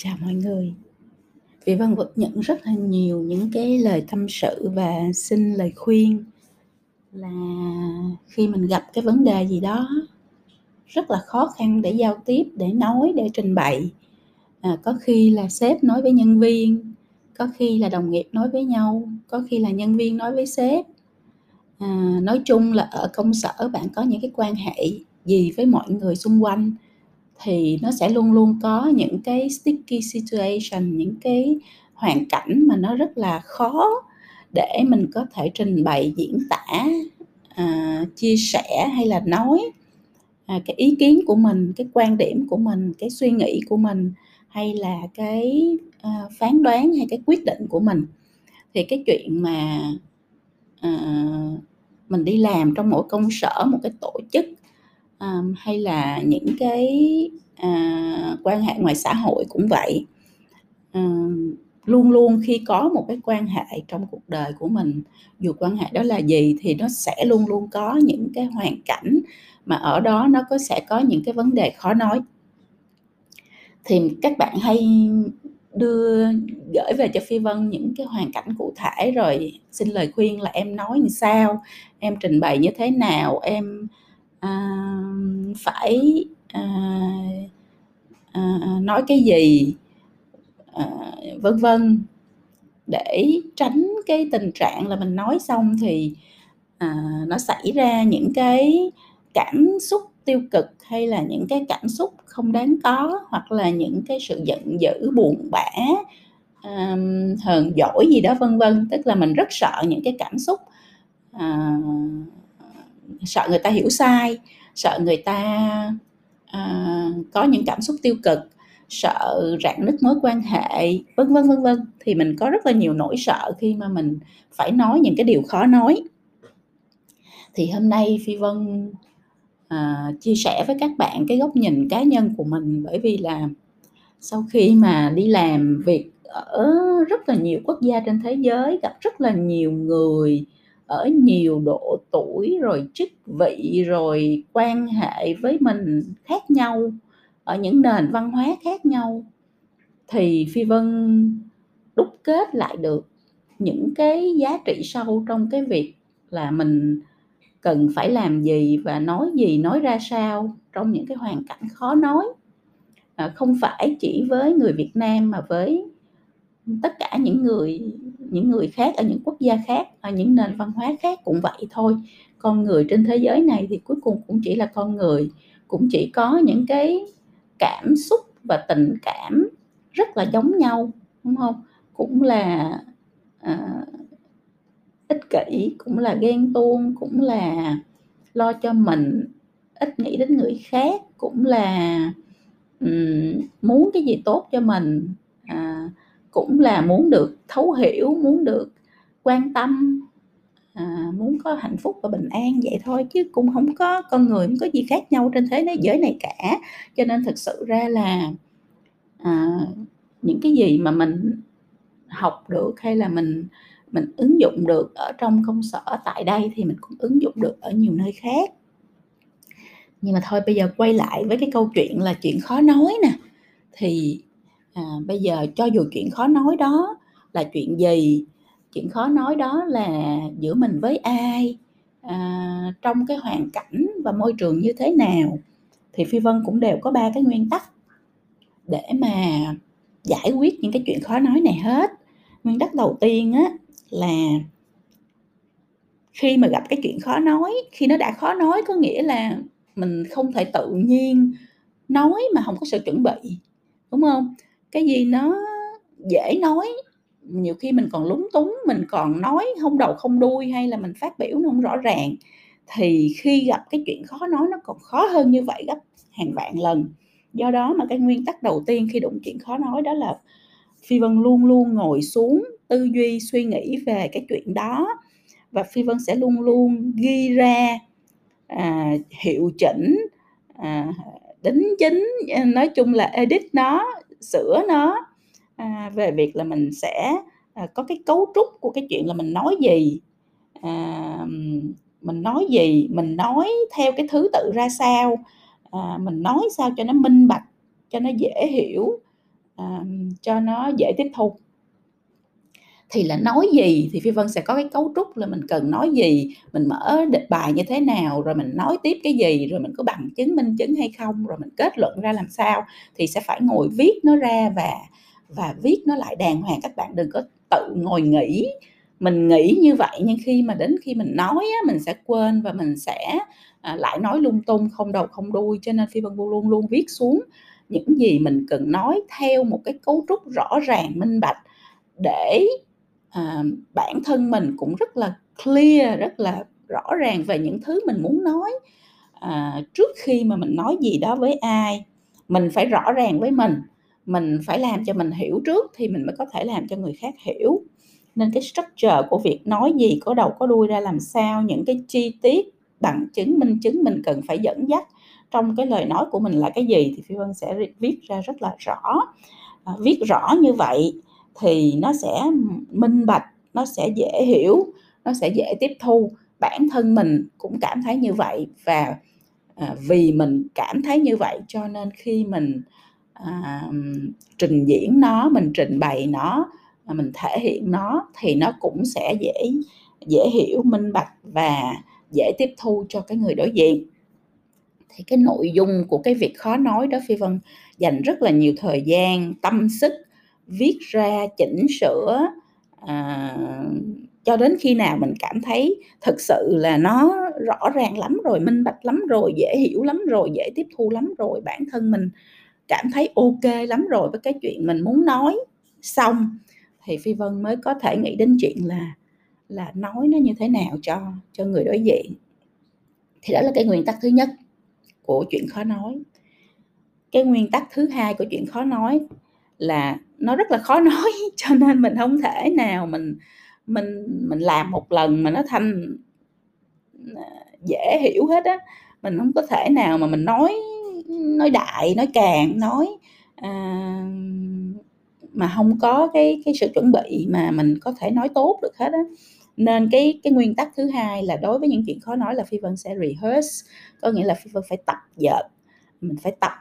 Chào mọi người. Vì Vân vẫn nhận rất là nhiều những cái lời tâm sự và xin lời khuyên là khi mình gặp cái vấn đề gì đó rất là khó khăn để giao tiếp, để nói, để trình bày. À, có khi là sếp nói với nhân viên, có khi là đồng nghiệp nói với nhau, có khi là nhân viên nói với sếp. À, nói chung là ở công sở bạn có những cái quan hệ gì với mọi người xung quanh thì nó sẽ luôn luôn có những cái sticky situation những cái hoàn cảnh mà nó rất là khó để mình có thể trình bày diễn tả à, chia sẻ hay là nói à, cái ý kiến của mình cái quan điểm của mình cái suy nghĩ của mình hay là cái à, phán đoán hay cái quyết định của mình. Thì cái chuyện mà à, mình đi làm trong mỗi công sở một cái tổ chức um, hay là những cái uh, quan hệ ngoài xã hội cũng vậy. Um, luôn luôn khi có một cái quan hệ trong cuộc đời của mình dù quan hệ đó là gì thì nó sẽ luôn luôn có những cái hoàn cảnh mà ở đó nó có sẽ có những cái vấn đề khó nói. Thì các bạn hay đưa gửi về cho phi vân những cái hoàn cảnh cụ thể rồi xin lời khuyên là em nói như sao em trình bày như thế nào em à, phải à, à, à, nói cái gì à, vân vân. Để tránh cái tình trạng là mình nói xong thì à, nó xảy ra những cái cảm xúc tiêu cực hay là những cái cảm xúc không đáng có hoặc là những cái sự giận dữ buồn bã um, hờn dỗi gì đó vân vân. Tức là mình rất sợ những cái cảm xúc uh, sợ người ta hiểu sai sợ người ta uh, có những cảm xúc tiêu cực sợ rạn nứt mối quan hệ vân vân vân vân. Thì mình có rất là nhiều nỗi sợ khi mà mình phải nói những cái điều khó nói. Thì hôm nay phi vân à, chia sẻ với các bạn cái góc nhìn cá nhân của mình bởi vì là sau khi mà đi làm việc ở rất là nhiều quốc gia trên thế giới gặp rất là nhiều người ở nhiều độ tuổi rồi chức vị rồi quan hệ với mình khác nhau ở những nền văn hóa khác nhau thì phi vân đúc kết lại được những cái giá trị sâu trong cái việc là mình cần phải làm gì và nói gì nói ra sao trong những cái hoàn cảnh khó nói. À, không phải chỉ với người Việt Nam mà với tất cả những người những người khác ở những quốc gia khác ở những nền văn hóa khác cũng vậy thôi. Con người trên thế giới này thì cuối cùng cũng chỉ là con người cũng chỉ có những cái cảm xúc và tình cảm rất là giống nhau đúng không? Cũng là à, ích kỷ cũng là ghen tuông cũng là lo cho mình ít nghĩ đến người khác cũng là um, muốn cái gì tốt cho mình à, cũng là muốn được thấu hiểu muốn được quan tâm à, muốn có hạnh phúc và bình an vậy thôi chứ cũng không có con người không có gì khác nhau trên thế giới này cả. Cho nên thực sự ra là à, những cái gì mà mình học được hay là mình mình ứng dụng được ở trong công sở tại đây thì mình cũng ứng dụng được ở nhiều nơi khác. Nhưng mà thôi bây giờ quay lại với cái câu chuyện là chuyện khó nói nè. Thì à, bây giờ cho dù chuyện khó nói đó là chuyện gì? Chuyện khó nói đó là giữa mình với ai? À, trong cái hoàn cảnh và môi trường như thế nào? Thì phi vân cũng đều có ba cái nguyên tắc để mà giải quyết những cái chuyện khó nói này hết. Nguyên tắc đầu tiên á là khi mà gặp cái chuyện khó nói khi nó đã khó nói có nghĩa là mình không thể tự nhiên nói mà không có sự chuẩn bị đúng không? Cái gì nó dễ nói nhiều khi mình còn lúng túng mình còn nói không đầu không đuôi hay là mình phát biểu nó không rõ ràng thì khi gặp cái chuyện khó nói nó còn khó hơn như vậy gấp hàng vạn lần. Do đó mà cái nguyên tắc đầu tiên khi đụng chuyện khó nói đó là phi vân luôn luôn ngồi xuống tư duy suy nghĩ về cái chuyện đó và phi vân sẽ luôn luôn ghi ra à, hiệu chỉnh à, đính chính nói chung là edit nó sửa nó. À, về việc là mình sẽ à, có cái cấu trúc của cái chuyện là mình nói gì. À, mình nói gì mình nói theo cái thứ tự ra sao. À, mình nói sao cho nó minh bạch cho nó dễ hiểu à, cho nó dễ tiếp thu thì là nói gì? Thì phi vân sẽ có cái cấu trúc là mình cần nói gì? Mình mở bài như thế nào? Rồi mình nói tiếp cái gì? Rồi mình có bằng chứng minh chứng hay không? Rồi mình kết luận ra làm sao? Thì sẽ phải ngồi viết nó ra và và viết nó lại đàng hoàng. Các bạn đừng có tự ngồi nghĩ. Mình nghĩ như vậy nhưng khi mà đến khi mình nói á, mình sẽ quên và mình sẽ à, lại nói lung tung không đầu không đuôi. Cho nên phi vân luôn luôn viết xuống những gì mình cần nói theo một cái cấu trúc rõ ràng minh bạch để à, bản thân mình cũng rất là clear rất là rõ ràng về những thứ mình muốn nói. À, trước khi mà mình nói gì đó với ai mình phải rõ ràng với mình. Mình phải làm cho mình hiểu trước thì mình mới có thể làm cho người khác hiểu. Nên cái structure của việc nói gì có đầu có đuôi ra làm sao những cái chi tiết bằng chứng minh chứng mình cần phải dẫn dắt trong cái lời nói của mình là cái gì thì phi vân sẽ viết ra rất là rõ. À, viết rõ như vậy thì nó sẽ minh bạch nó sẽ dễ hiểu nó sẽ dễ tiếp thu. Bản thân mình cũng cảm thấy như vậy và à, vì mình cảm thấy như vậy cho nên khi mình à, trình diễn nó mình trình bày nó à, mình thể hiện nó thì nó cũng sẽ dễ dễ hiểu minh bạch và dễ tiếp thu cho cái người đối diện. Thì cái nội dung của cái việc khó nói đó phi vân dành rất là nhiều thời gian tâm sức viết ra chỉnh sửa à, cho đến khi nào mình cảm thấy thực sự là nó rõ ràng lắm rồi minh bạch lắm rồi dễ hiểu lắm rồi dễ tiếp thu lắm rồi bản thân mình cảm thấy ok lắm rồi với cái chuyện mình muốn nói. Xong thì phi vân mới có thể nghĩ đến chuyện là là nói nó như thế nào cho cho người đối diện. Thì đó là cái nguyên tắc thứ nhất của chuyện khó nói. Cái nguyên tắc thứ hai của chuyện khó nói là nó rất là khó nói cho nên mình không thể nào mình mình mình làm một lần mà nó thành à, dễ hiểu hết á. Mình không có thể nào mà mình nói nói đại nói càng nói à, mà không có cái cái sự chuẩn bị mà mình có thể nói tốt được hết á. Nên cái cái nguyên tắc thứ hai là đối với những chuyện khó nói là phi vân sẽ rehearse có nghĩa là phi vân phải tập dợt mình phải tập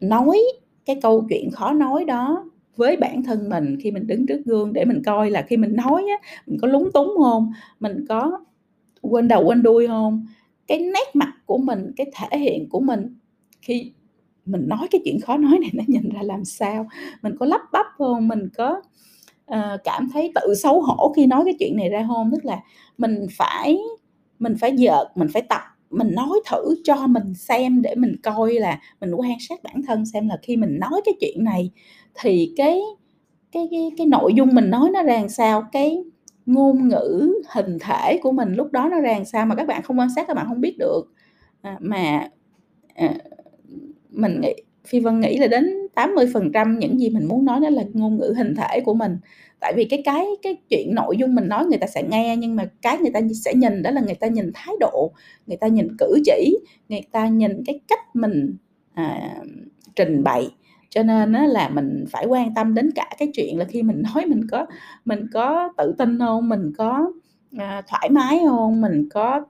nói cái câu chuyện khó nói đó với bản thân mình khi mình đứng trước gương để mình coi là khi mình nói á, mình có lúng túng không mình có quên đầu quên đuôi không cái nét mặt của mình cái thể hiện của mình khi mình nói cái chuyện khó nói này nó nhìn ra làm sao? Mình có lắp bắp không mình có uh, cảm thấy tự xấu hổ khi nói cái chuyện này ra không tức là mình phải mình phải dợt mình phải tập mình nói thử cho mình xem để mình coi là mình quan sát bản thân xem là khi mình nói cái chuyện này thì cái cái cái, cái nội dung mình nói nó ra làm sao cái ngôn ngữ hình thể của mình lúc đó nó ra làm sao mà các bạn không quan sát các bạn không biết được. À, mà à, mình nghĩ phi vân nghĩ là đến 80% những gì mình muốn nói đó là ngôn ngữ hình thể của mình. Tại vì cái cái cái chuyện nội dung mình nói người ta sẽ nghe nhưng mà cái người ta sẽ nhìn đó là người ta nhìn thái độ người ta nhìn cử chỉ người ta nhìn cái cách mình à, trình bày. Cho nên là mình phải quan tâm đến cả cái chuyện là khi mình nói mình có mình có tự tin không mình có à, thoải mái không mình có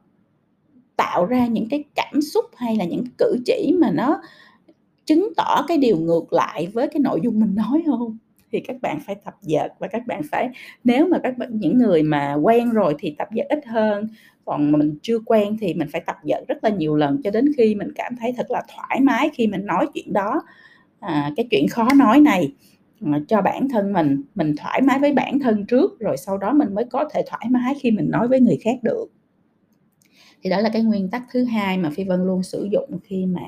tạo ra những cái cảm xúc hay là những cử chỉ mà nó chứng tỏ cái điều ngược lại với cái nội dung mình nói không? Thì các bạn phải tập dượt và các bạn phải nếu mà các bạn những người mà quen rồi thì tập dượt ít hơn còn mà mình chưa quen thì mình phải tập dượt rất là nhiều lần cho đến khi mình cảm thấy thật là thoải mái khi mình nói chuyện đó. À, cái chuyện khó nói này à, cho bản thân mình mình thoải mái với bản thân trước rồi sau đó mình mới có thể thoải mái khi mình nói với người khác được. Thì đó là cái nguyên tắc thứ hai mà phi vân luôn sử dụng khi mà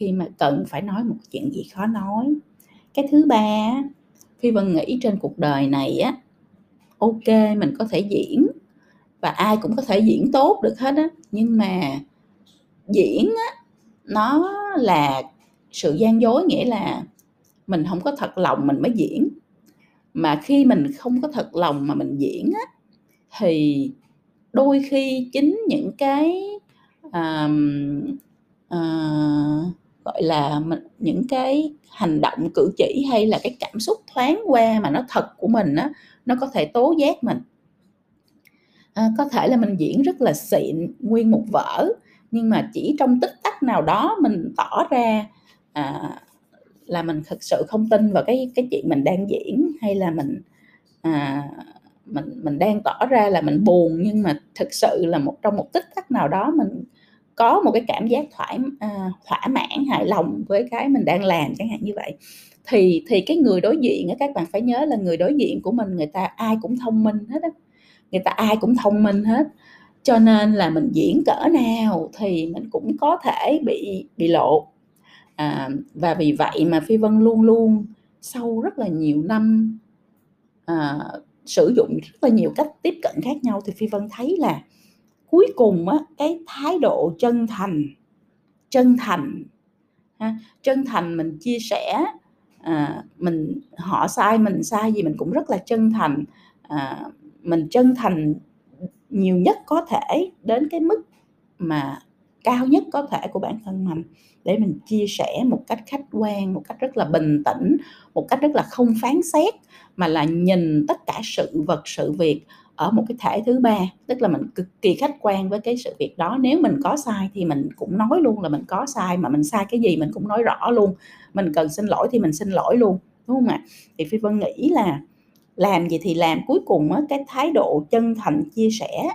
khi mà cần phải nói một chuyện gì khó nói. Cái thứ ba phi vân nghĩ trên cuộc đời này á ok mình có thể diễn và ai cũng có thể diễn tốt được hết á nhưng mà diễn á nó là sự gian dối nghĩa là mình không có thật lòng mình mới diễn. Mà khi mình không có thật lòng mà mình diễn á thì đôi khi chính những cái um, uh, gọi là những cái hành động cử chỉ hay là cái cảm xúc thoáng qua mà nó thật của mình á nó có thể tố giác mình. À, có thể là mình diễn rất là xịn nguyên một vở nhưng mà chỉ trong tích tắc nào đó mình tỏ ra à, là mình thực sự không tin vào cái cái chuyện mình đang diễn hay là mình à, mình mình đang tỏ ra là mình buồn nhưng mà thực sự là một trong một tích tắc nào đó mình có một cái cảm giác thoải à, thỏa mãn hài lòng với cái mình đang làm chẳng hạn như vậy. Thì thì cái người đối diện á các bạn phải nhớ là người đối diện của mình người ta ai cũng thông minh hết á. Người ta ai cũng thông minh hết. Cho nên là mình diễn cỡ nào thì mình cũng có thể bị bị lộ. À, và vì vậy mà phi vân luôn luôn sau rất là nhiều năm à, sử dụng rất là nhiều cách tiếp cận khác nhau thì phi vân thấy là cuối cùng á cái thái độ chân thành chân thành ha, chân thành mình chia sẻ à, mình họ sai mình sai gì mình cũng rất là chân thành. À, mình chân thành nhiều nhất có thể đến cái mức mà cao nhất có thể của bản thân mình để mình chia sẻ một cách khách quan một cách rất là bình tĩnh một cách rất là không phán xét mà là nhìn tất cả sự vật sự việc ở một cái thể thứ ba tức là mình cực kỳ khách quan với cái sự việc đó. Nếu mình có sai thì mình cũng nói luôn là mình có sai mà mình sai cái gì mình cũng nói rõ luôn. Mình cần xin lỗi thì mình xin lỗi luôn đúng không ạ? Thì phi vân nghĩ là làm gì thì làm cuối cùng á, cái thái độ chân thành chia sẻ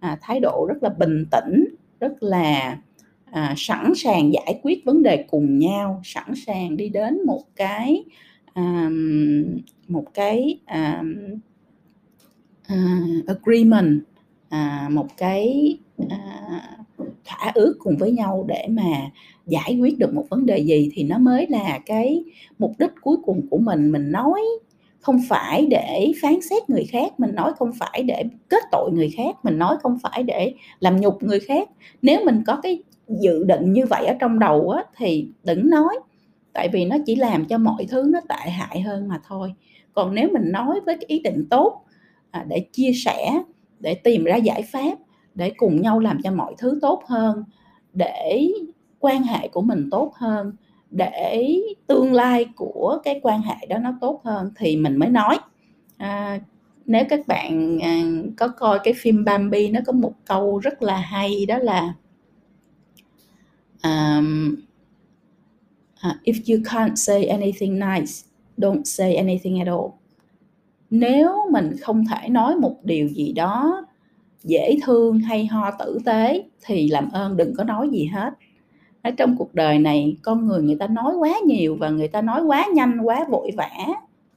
à, thái độ rất là bình tĩnh rất là à, sẵn sàng giải quyết vấn đề cùng nhau sẵn sàng đi đến một cái à, một cái à, uh, agreement uh, một cái uh, thỏa ước cùng với nhau để mà giải quyết được một vấn đề gì thì nó mới là cái mục đích cuối cùng của mình. Mình nói không phải để phán xét người khác mình nói không phải để kết tội người khác mình nói không phải để làm nhục người khác. Nếu mình có cái dự định như vậy ở trong đầu á, thì đừng nói tại vì nó chỉ làm cho mọi thứ nó tệ hại hơn mà thôi. Còn nếu mình nói với cái ý định tốt à, để chia sẻ để tìm ra giải pháp để cùng nhau làm cho mọi thứ tốt hơn để quan hệ của mình tốt hơn để tương lai của cái quan hệ đó nó tốt hơn thì mình mới nói. À, nếu các bạn à, có coi cái phim Bambi nó có một câu rất là hay đó là um, uh, if you can't say anything nice don't say anything at all nếu mình không thể nói một điều gì đó dễ thương hay ho tử tế thì làm ơn đừng có nói gì hết. Ở trong cuộc đời này con người người ta nói quá nhiều và người ta nói quá nhanh quá vội vã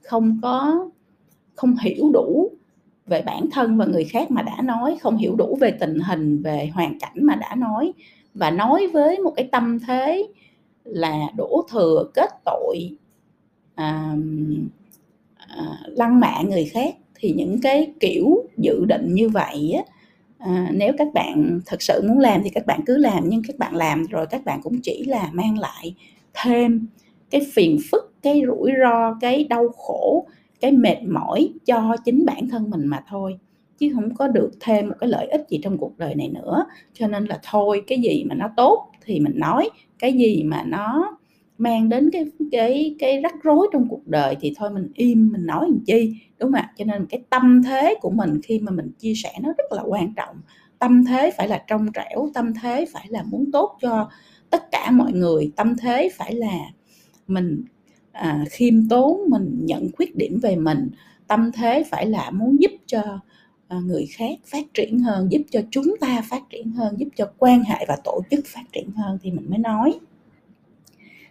không có không hiểu đủ về bản thân và người khác mà đã nói không hiểu đủ về tình hình về hoàn cảnh mà đã nói. Và nói với một cái tâm thế là đổ thừa kết tội à, à, lăng mạ người khác thì những cái kiểu dự định như vậy á, à, nếu các bạn thật sự muốn làm thì các bạn cứ làm nhưng các bạn làm rồi các bạn cũng chỉ là mang lại thêm cái phiền phức cái rủi ro cái đau khổ cái mệt mỏi cho chính bản thân mình mà thôi. Chứ không có được thêm một cái lợi ích gì trong cuộc đời này nữa. Cho nên là thôi cái gì mà nó tốt thì mình nói cái gì mà nó mang đến cái cái cái rắc rối trong cuộc đời thì thôi mình im mình nói làm chi. Đúng không ạ? Cho nên cái tâm thế của mình khi mà mình chia sẻ nó rất là quan trọng. Tâm thế phải là trong trẻo tâm thế phải là muốn tốt cho tất cả mọi người. Tâm thế phải là mình à, khiêm tốn mình nhận khuyết điểm về mình. Tâm thế phải là muốn giúp cho à, người khác phát triển hơn giúp cho chúng ta phát triển hơn giúp cho quan hệ và tổ chức phát triển hơn thì mình mới nói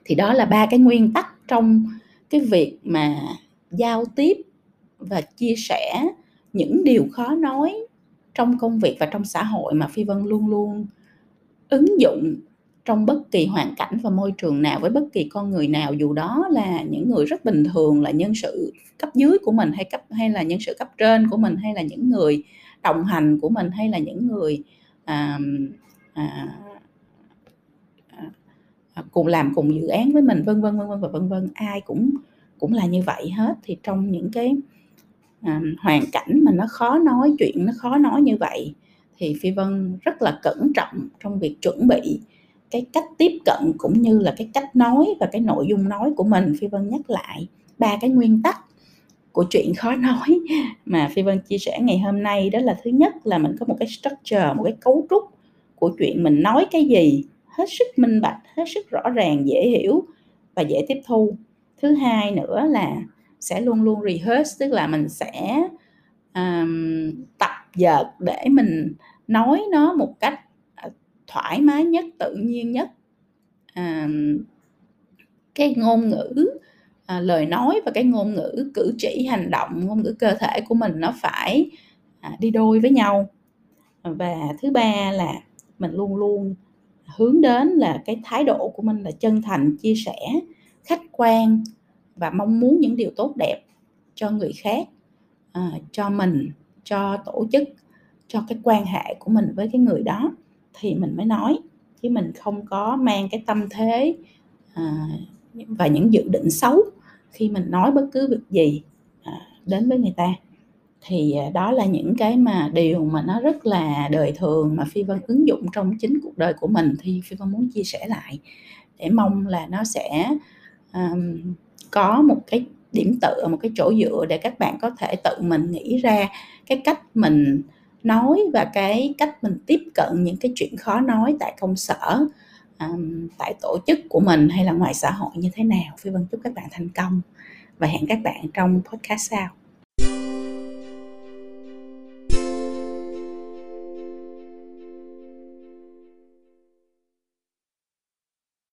thì đó là ba cái nguyên tắc trong cái việc mà giao tiếp và chia sẻ những điều khó nói trong công việc và trong xã hội mà phi vân luôn luôn ứng dụng trong bất kỳ hoàn cảnh và môi trường nào với bất kỳ con người nào dù đó là những người rất bình thường là nhân sự cấp dưới của mình hay cấp hay là nhân sự cấp trên của mình hay là những người đồng hành của mình hay là những người à, à, Ờ, cùng làm cùng dự án với mình vân vân vân vân và vân vân. Ai cũng cũng là như vậy hết. Thì trong những cái à, hoàn cảnh mà nó khó nói chuyện nó khó nói như vậy thì phi vân rất là cẩn trọng trong việc chuẩn bị cái cách tiếp cận cũng như là cái cách nói và cái nội dung nói của mình. Phi vân nhắc lại ba cái nguyên tắc của chuyện khó nói mà phi vân chia sẻ ngày hôm nay. Đó là thứ nhất là mình có một cái structure một cái cấu trúc của chuyện mình nói cái gì hết sức minh bạch hết sức rõ ràng dễ hiểu và dễ tiếp thu. Thứ hai nữa là sẽ luôn luôn rehearse tức là mình sẽ um, tập dợt để mình nói nó một cách à, thoải mái nhất tự nhiên nhất. Um, cái ngôn ngữ à, lời nói và cái ngôn ngữ cử chỉ hành động ngôn ngữ cơ thể của mình nó phải à, đi đôi với nhau. Và thứ ba là mình luôn luôn hướng đến là cái thái độ của mình là chân thành chia sẻ khách quan và mong muốn những điều tốt đẹp cho người khác à, cho mình cho tổ chức cho cái quan hệ của mình với cái người đó. Thì mình mới nói chứ mình không có mang cái tâm thế à, và những dự định xấu khi mình nói bất cứ việc gì à, đến với người ta thì à, đó là những cái mà điều mà nó rất là đời thường mà phi vân ứng dụng trong chính cuộc đời của mình thì phi vân muốn chia sẻ lại. Để mong là nó sẽ um, có một cái điểm tựa một cái chỗ dựa để các bạn có thể tự mình nghĩ ra cái cách mình nói và cái cách mình tiếp cận những cái chuyện khó nói tại công sở um, tại tổ chức của mình hay là ngoài xã hội như thế nào. Phi vân chúc các bạn thành công và hẹn các bạn trong podcast sau.